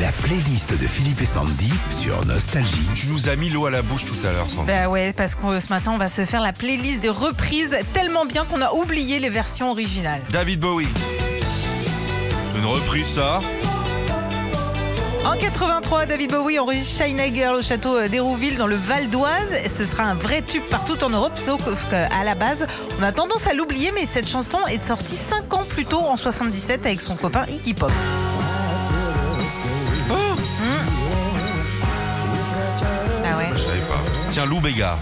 La playlist de Philippe et Sandy sur Nostalgie. Tu nous as mis l'eau à la bouche tout à l'heure, Sandra. Bah ouais, parce que ce matin, on va se faire la playlist des reprises tellement bien qu'on a oublié les versions originales. David Bowie. Une reprise, ça En 83, David Bowie enregistre China Girl au château d'Hérouville dans le Val d'Oise. Ce sera un vrai tube partout en Europe, sauf qu'à la base, on a tendance à l'oublier, mais cette chanson est sortie 5 ans plus tôt, en 77, avec son copain Iggy Pop. Ah ouais. Je savais pas. Tiens, Lou Béga.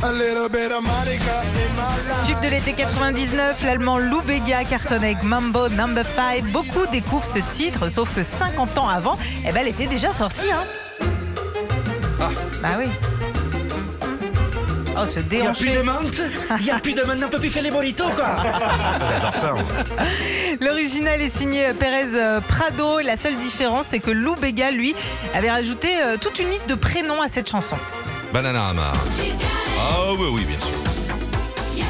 Tube de l'été 99, l'allemand Lou Bega cartonne avec Mambo Number 5. Beaucoup découvrent ce titre, sauf que 50 ans avant, eh ben, elle était déjà sortie. Hein. Bah oui. Oh, ce Il n'y a plus de menthe Il n'y a plus de menthe, on peut plus faire les bolitos, quoi J'adore ça. L'original est signé Pérez euh, Prado. La seule différence, c'est que Lou Bega, lui, avait rajouté euh, toute une liste de prénoms à cette chanson. Bananarama. Ah oui, oui, bien sûr.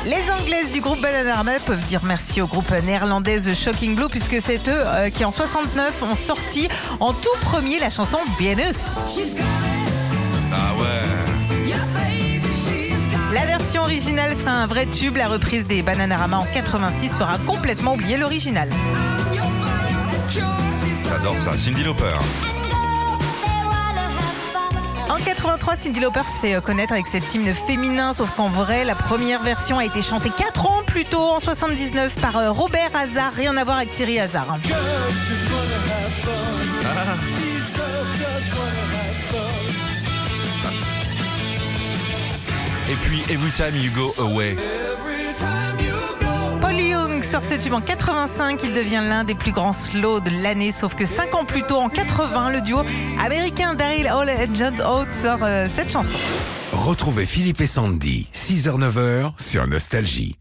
Les Anglaises du groupe Bananarama peuvent dire merci au groupe néerlandais The Shocking Blue, puisque c'est eux euh, qui, en 69, ont sorti en tout premier la chanson Bienus. Ah ouais. La version originale sera un vrai tube. La reprise des Bananarama en 86 fera complètement oublier l'original. J'adore ça. Cindy Lauper. En 83, Cindy Lauper se fait euh, connaître avec cet hymne féminin, sauf qu'en vrai, la première version a été chantée 4 ans plus tôt, en 79, par euh, Robert Hazard. Rien à voir avec Thierry Hazard. hein. Et puis, Every Time You Go Away. Paul Young sort ce tube en 85. Il devient l'un des plus grands slows de l'année. Sauf que 5 ans plus tôt, en 80, le duo américain Daryl Hall et John Oates sort euh, cette chanson. Retrouvez Philippe et Sandy, 6h-9h sur Nostalgie.